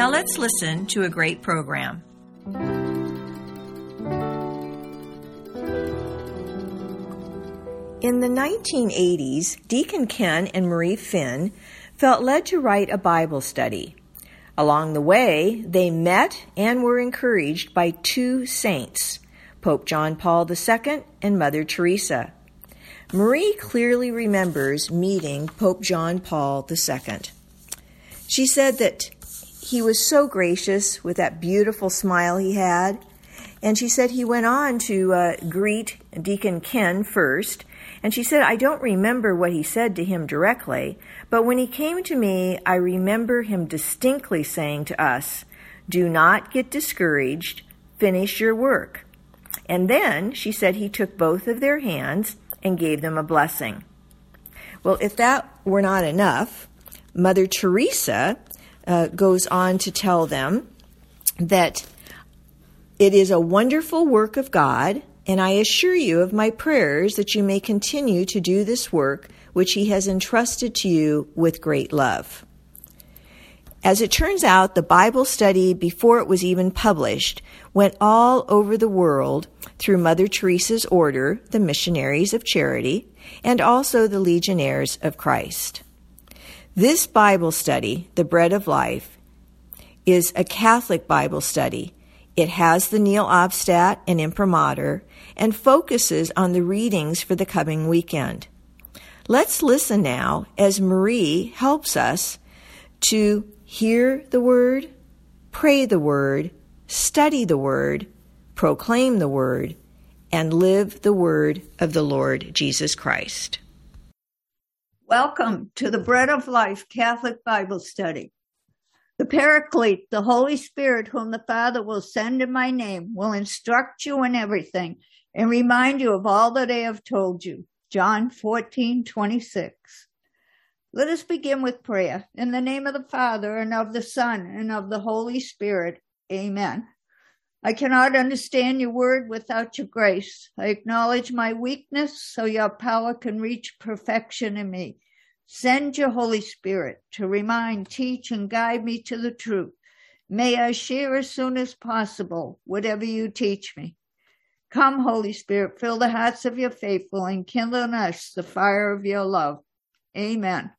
Now let's listen to a great program. In the 1980s, Deacon Ken and Marie Finn felt led to write a Bible study. Along the way, they met and were encouraged by two saints, Pope John Paul II and Mother Teresa. Marie clearly remembers meeting Pope John Paul II. She said that he was so gracious with that beautiful smile he had. And she said he went on to uh, greet Deacon Ken first. And she said, I don't remember what he said to him directly, but when he came to me, I remember him distinctly saying to us, Do not get discouraged, finish your work. And then she said he took both of their hands and gave them a blessing. Well, if that were not enough, Mother Teresa uh, goes on to tell them that it is a wonderful work of God, and I assure you of my prayers that you may continue to do this work which He has entrusted to you with great love. As it turns out, the Bible study, before it was even published, went all over the world through Mother Teresa's order, the Missionaries of Charity, and also the Legionnaires of Christ. This Bible study, The Bread of Life, is a Catholic Bible study. It has the Nihil Obstat and Imprimatur and focuses on the readings for the coming weekend. Let's listen now as Marie helps us to hear the Word, pray the Word, study the Word, proclaim the Word, and live the Word of the Lord Jesus Christ. Welcome to the Bread of Life Catholic Bible Study. The Paraclete, the Holy Spirit, whom the Father will send in my name, will instruct you in everything and remind you of all that I have told you. John 14, 26. Let us begin with prayer. In the name of the Father, and of the Son, and of the Holy Spirit. Amen. I cannot understand your word without your grace. I acknowledge my weakness so your power can reach perfection in me. Send your Holy Spirit to remind, teach, and guide me to the truth. May I share as soon as possible whatever you teach me. Come, Holy Spirit, fill the hearts of your faithful and kindle in us the fire of your love. Amen.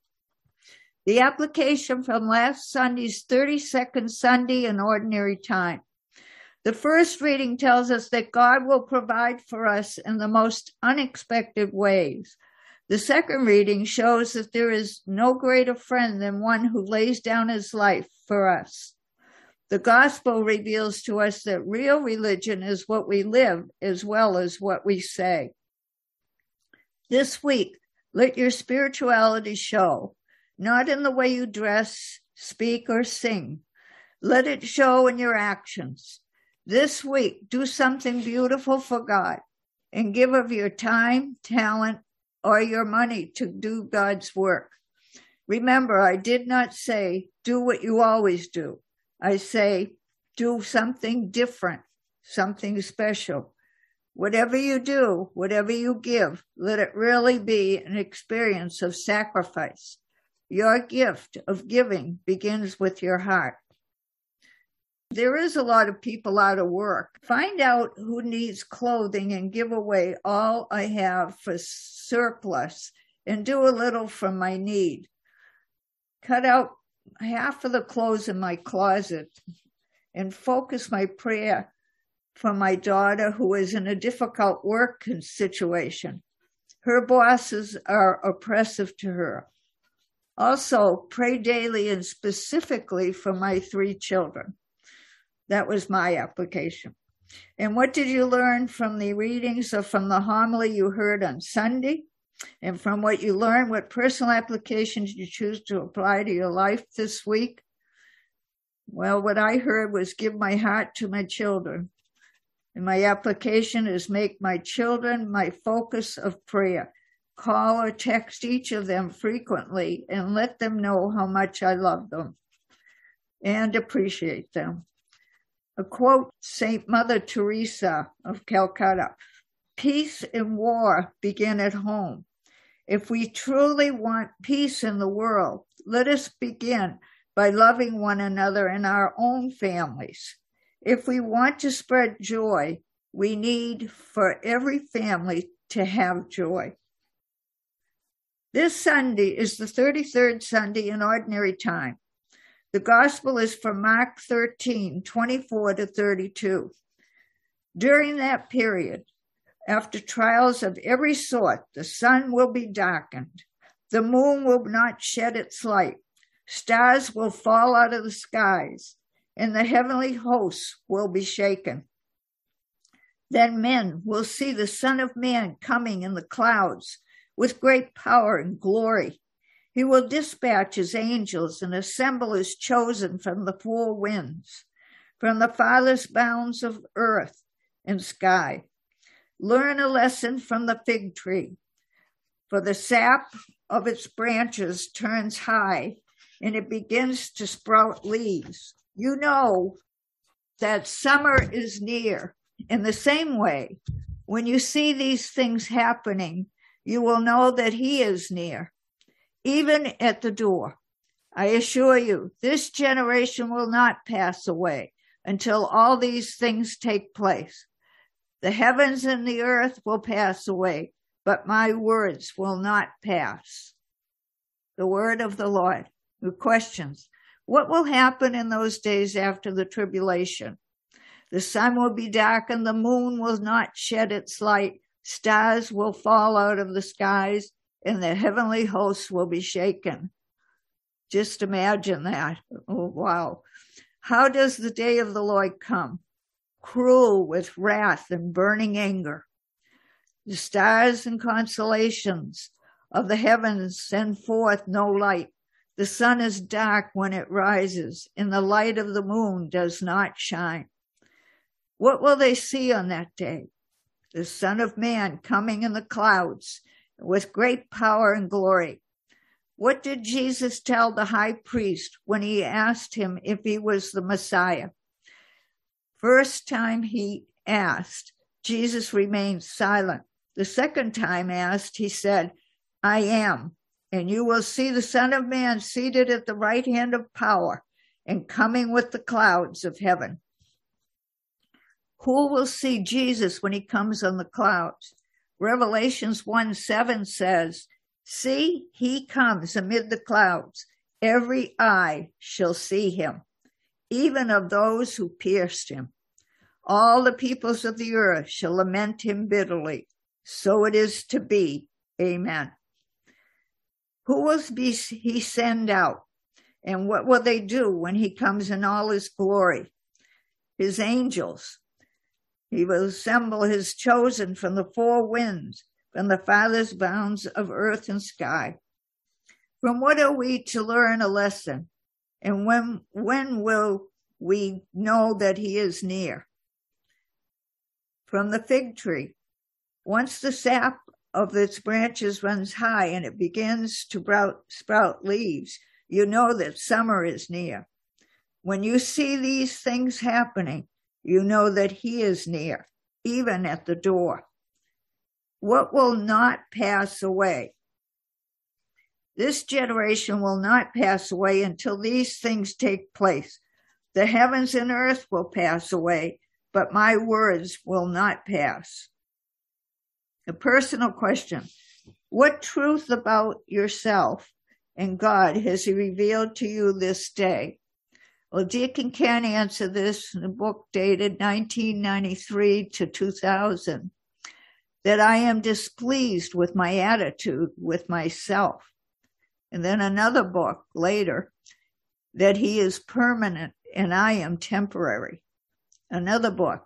The application from last Sunday's 32nd Sunday in Ordinary Time. The first reading tells us that God will provide for us in the most unexpected ways. The second reading shows that there is no greater friend than one who lays down his life for us. The gospel reveals to us that real religion is what we live as well as what we say. This week, let your spirituality show, not in the way you dress, speak, or sing. Let it show in your actions. This week, do something beautiful for God and give of your time, talent, or your money to do God's work. Remember, I did not say do what you always do. I say, do something different, something special. Whatever you do, whatever you give, let it really be an experience of sacrifice. Your gift of giving begins with your heart. There is a lot of people out of work. Find out who needs clothing and give away all I have for surplus and do a little for my need. Cut out half of the clothes in my closet and focus my prayer for my daughter who is in a difficult work situation. Her bosses are oppressive to her. Also, pray daily and specifically for my three children. That was my application. And what did you learn from the readings or from the homily you heard on Sunday? And from what you learned, what personal applications you choose to apply to your life this week. Well, what I heard was give my heart to my children. And my application is make my children my focus of prayer. Call or text each of them frequently and let them know how much I love them and appreciate them. A quote St. Mother Teresa of Calcutta Peace and war begin at home. If we truly want peace in the world, let us begin by loving one another in our own families. If we want to spread joy, we need for every family to have joy. This Sunday is the 33rd Sunday in Ordinary Time. The Gospel is from Mark 13, 24 to 32. During that period, after trials of every sort, the sun will be darkened, the moon will not shed its light, stars will fall out of the skies, and the heavenly hosts will be shaken. Then men will see the Son of Man coming in the clouds with great power and glory. He will dispatch his angels and assemble his chosen from the four winds, from the farthest bounds of earth and sky. Learn a lesson from the fig tree, for the sap of its branches turns high and it begins to sprout leaves you know that summer is near. In the same way, when you see these things happening, you will know that He is near, even at the door. I assure you, this generation will not pass away until all these things take place. The heavens and the earth will pass away, but my words will not pass. The word of the Lord. The questions. What will happen in those days after the tribulation? The sun will be darkened, the moon will not shed its light, stars will fall out of the skies, and the heavenly hosts will be shaken. Just imagine that. Oh, wow. How does the day of the Lord come? Cruel with wrath and burning anger. The stars and constellations of the heavens send forth no light. The sun is dark when it rises, and the light of the moon does not shine. What will they see on that day? The Son of Man coming in the clouds with great power and glory. What did Jesus tell the high priest when he asked him if he was the Messiah? First time he asked, Jesus remained silent. The second time asked, he said, I am and you will see the Son of Man seated at the right hand of power and coming with the clouds of heaven. Who will see Jesus when he comes on the clouds? Revelations 1 7 says, See, he comes amid the clouds. Every eye shall see him, even of those who pierced him. All the peoples of the earth shall lament him bitterly. So it is to be. Amen. Who will be he send out? And what will they do when he comes in all his glory? His angels. He will assemble his chosen from the four winds, from the farthest bounds of earth and sky. From what are we to learn a lesson? And when, when will we know that he is near? From the fig tree. Once the sap of its branches runs high and it begins to sprout, sprout leaves, you know that summer is near. When you see these things happening, you know that he is near, even at the door. What will not pass away? This generation will not pass away until these things take place. The heavens and earth will pass away, but my words will not pass. A personal question. What truth about yourself and God has He revealed to you this day? Well, Deacon Ken answer this in a book dated 1993 to 2000 that I am displeased with my attitude with myself. And then another book later that he is permanent and I am temporary. Another book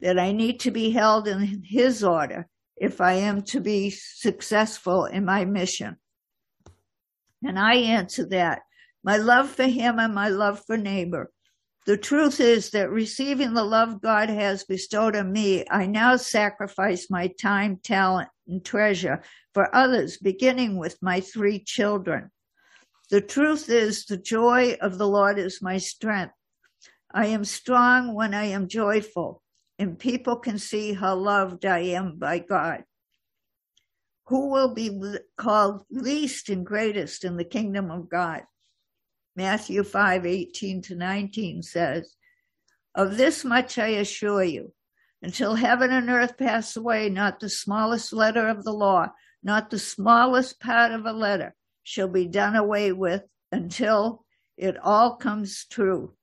that I need to be held in his order if I am to be successful in my mission? And I answer that my love for him and my love for neighbor The truth is that receiving the love God has bestowed on me, I now sacrifice my time, talent, and treasure for others, beginning with my three children. The truth is, the joy of the Lord is my strength. I am strong when I am joyful, and people can see how loved I am by God. Who will be called least and greatest in the kingdom of God? Matthew 5 18 to 19 says, Of this much I assure you, until heaven and earth pass away, not the smallest letter of the law, not the smallest part of a letter shall be done away with until it all comes true.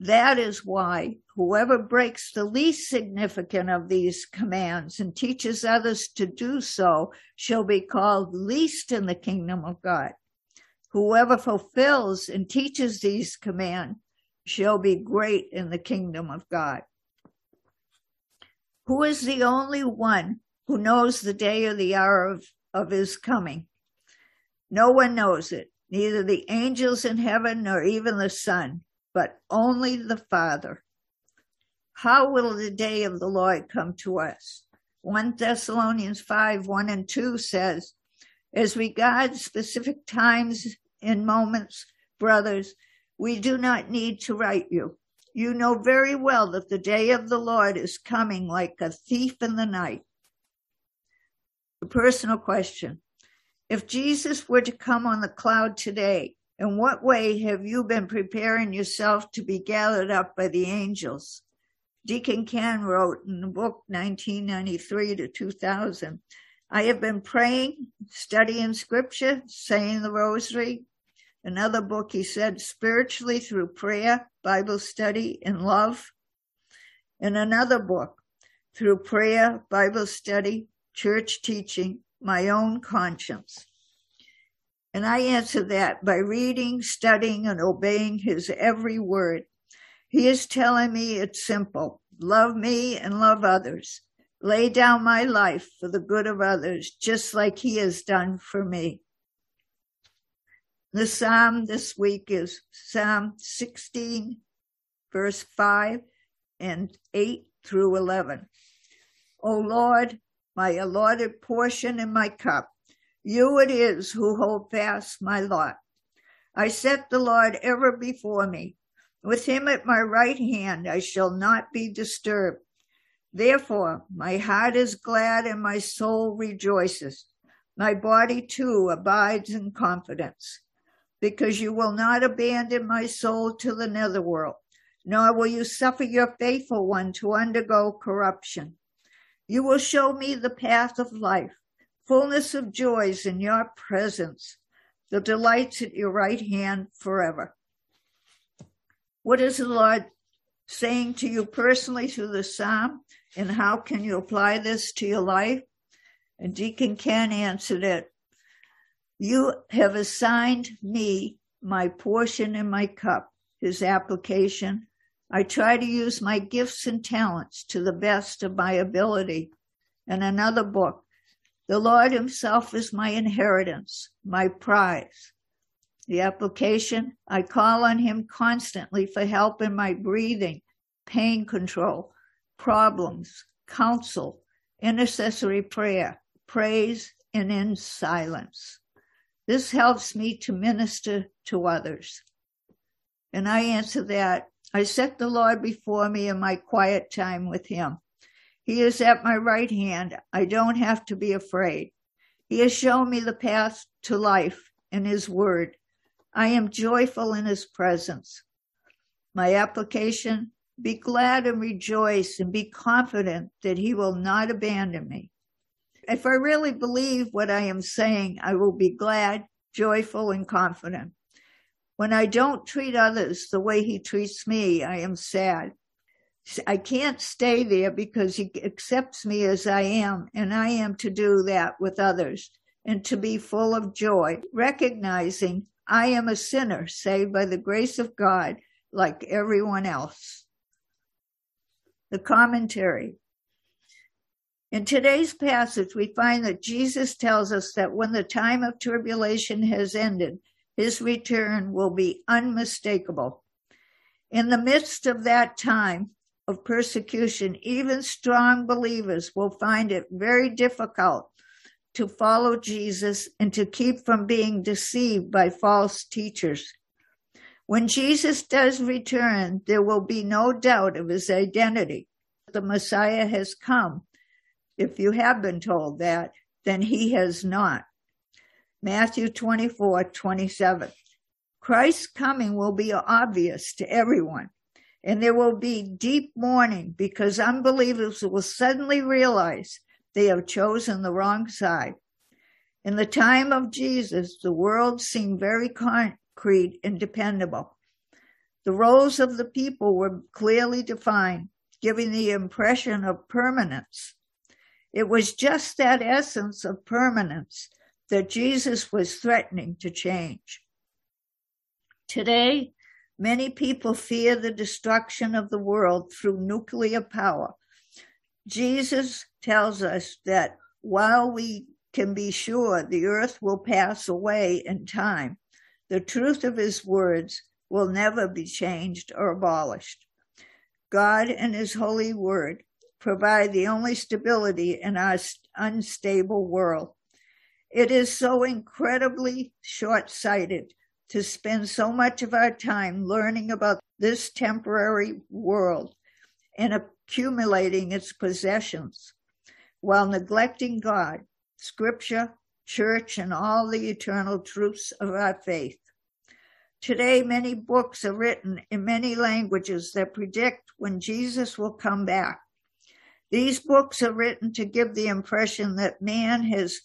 That is why whoever breaks the least significant of these commands and teaches others to do so shall be called least in the kingdom of God. Whoever fulfills and teaches these commands shall be great in the kingdom of God. Who is the only one who knows the day or the hour of, of his coming? No one knows it, neither the angels in heaven nor even the Son, but only the Father. How will the day of the Lord come to us? 1 Thessalonians 5 1 and 2 says, as regards specific times and moments, brothers, we do not need to write you. You know very well that the day of the Lord is coming like a thief in the night. A personal question. If Jesus were to come on the cloud today, in what way have you been preparing yourself to be gathered up by the angels? Deacon Ken wrote in the book 1993 to 2000 I have been praying, studying scripture, saying the rosary. Another book, he said, spiritually through prayer, Bible study, and love. In another book, through prayer, Bible study, church teaching, my own conscience. And I answer that by reading, studying, and obeying his every word. He is telling me it's simple love me and love others lay down my life for the good of others, just like he has done for me. The psalm this week is Psalm 16, verse 5 and 8 through 11. O Lord, my allotted portion in my cup, you it is who hold fast my lot. I set the Lord ever before me. With him at my right hand, I shall not be disturbed. Therefore, my heart is glad and my soul rejoices. My body too abides in confidence, because you will not abandon my soul to the netherworld, nor will you suffer your faithful one to undergo corruption. You will show me the path of life, fullness of joys in your presence, the delights at your right hand forever. What is the Lord saying to you personally through the psalm? And how can you apply this to your life? And Deacon Ken answered it. You have assigned me my portion and my cup, his application. I try to use my gifts and talents to the best of my ability. And another book, the Lord himself is my inheritance, my prize. The application, I call on him constantly for help in my breathing, pain control, problems, counsel, intercessory prayer, praise, and in silence. This helps me to minister to others. And I answer that I set the Lord before me in my quiet time with Him. He is at my right hand. I don't have to be afraid. He has shown me the path to life in His Word. I am joyful in His presence. My application be glad and rejoice and be confident that he will not abandon me. If I really believe what I am saying, I will be glad, joyful, and confident. When I don't treat others the way he treats me, I am sad. I can't stay there because he accepts me as I am, and I am to do that with others and to be full of joy, recognizing I am a sinner saved by the grace of God like everyone else the commentary. In today's passage, we find that Jesus tells us that when the time of tribulation has ended, his return will be unmistakable. In the midst of that time of persecution, even strong believers will find it very difficult to follow Jesus and to keep from being deceived by false teachers. When Jesus does return, there will be no doubt of his identity. The Messiah has come. If you have been told that, then he has not. Matthew 24, 27. Christ's coming will be obvious to everyone, and there will be deep mourning because unbelievers will suddenly realize they have chosen the wrong side. In the time of Jesus, the world seemed very concrete and dependable. The roles of the people were clearly defined, giving the impression of permanence. It was just that essence of permanence that Jesus was threatening to change. Today, many people fear the destruction of the world through nuclear power. Jesus tells us that while we can be sure the earth will pass away in time, the truth of his words will never be changed or abolished. God and his holy word provide the only stability in our unstable world. It is so incredibly short sighted to spend so much of our time learning about this temporary world and accumulating its possessions while neglecting God, Scripture, church, and all the eternal truths of our faith. Today, many books are written in many languages that predict when Jesus will come back. These books are written to give the impression that man has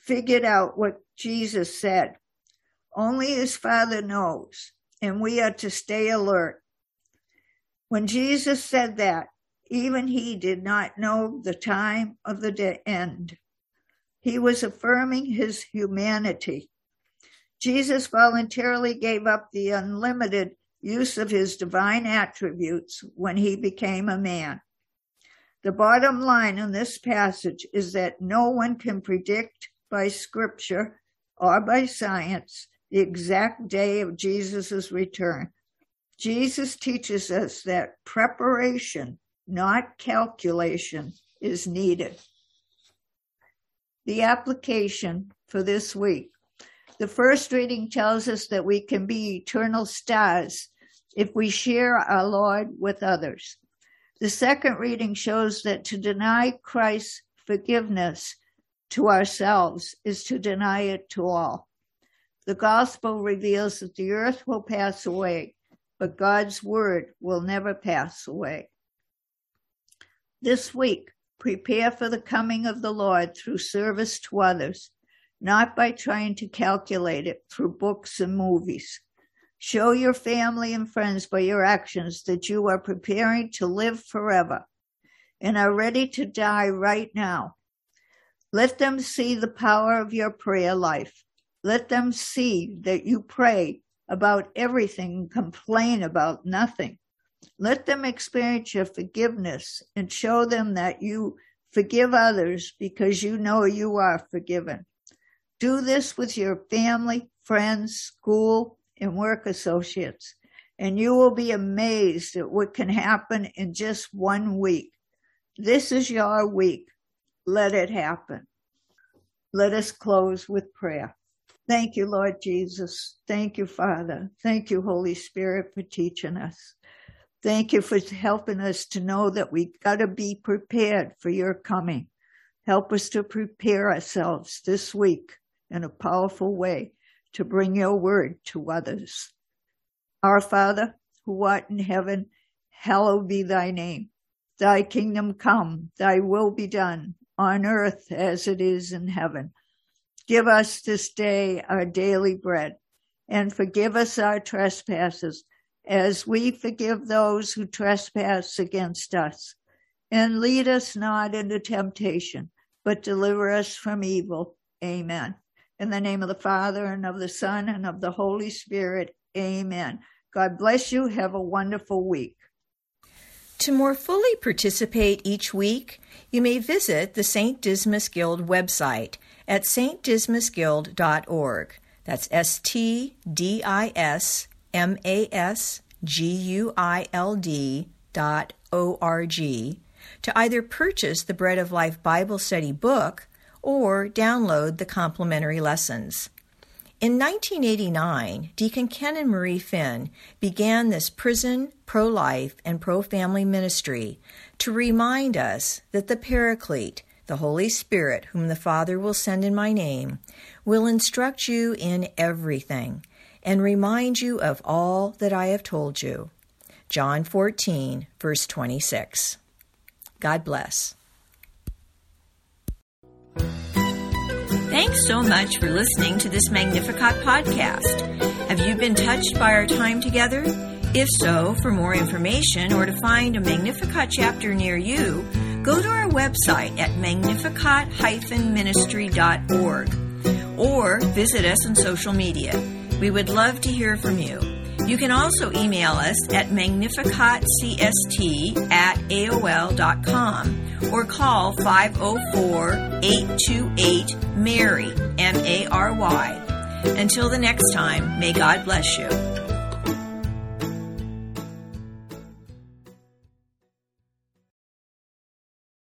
figured out what Jesus said. Only his Father knows, and we are to stay alert. When Jesus said that, even he did not know the time of the end. He was affirming his humanity. Jesus voluntarily gave up the unlimited use of his divine attributes when he became a man. The bottom line in this passage is that no one can predict by scripture or by science the exact day of Jesus' return. Jesus teaches us that preparation not calculation, is needed. The application for this week. The first reading tells us that we can be eternal stars if we share our Lord with others. The second reading shows that to deny Christ's forgiveness to ourselves is to deny it to all. The gospel reveals that the earth will pass away, but God's word will never pass away. This week, prepare for the coming of the Lord through service to others, not by trying to calculate it through books and movies. Show your family and friends by your actions that you are preparing to live forever and are ready to die right now. Let them see the power of your prayer life. Let them see that you pray about everything and complain about nothing. Let them experience your forgiveness and show them that you forgive others because you know you are forgiven. Do this with your family, friends, school, and work associates, and you will be amazed at what can happen in just one week. This is your week. Let it happen. Let us close with prayer. Thank you, Lord Jesus. Thank you, Father. Thank you, Holy Spirit, for teaching us. Thank you for helping us to know that we've got to be prepared for your coming. Help us to prepare ourselves this week in a powerful way to bring your word to others. Our Father, who art in heaven, hallowed be thy name. Thy kingdom come, thy will be done on earth as it is in heaven. Give us this day our daily bread and forgive us our trespasses as we forgive those who trespass against us. And lead us not into temptation, but deliver us from evil. Amen. In the name of the Father, and of the Son, and of the Holy Spirit. Amen. God bless you. Have a wonderful week. To more fully participate each week, you may visit the St. Dismas Guild website at stdismasguild.org. That's S T D I S M A S G-U-I-L-D dot O-R-G, to either purchase the Bread of Life Bible Study book or download the complimentary lessons. In 1989, Deacon Ken and Marie Finn began this prison, pro life, and pro family ministry to remind us that the Paraclete, the Holy Spirit, whom the Father will send in my name, will instruct you in everything and remind you of all that I have told you. John 14, verse 26. God bless. Thanks so much for listening to this Magnificat podcast. Have you been touched by our time together? If so, for more information or to find a Magnificat chapter near you, go to our website at magnificat-ministry.org or visit us on social media. We would love to hear from you. You can also email us at magnificatcst at AOL.com or call 504 828 MARY, M A R Y. Until the next time, may God bless you.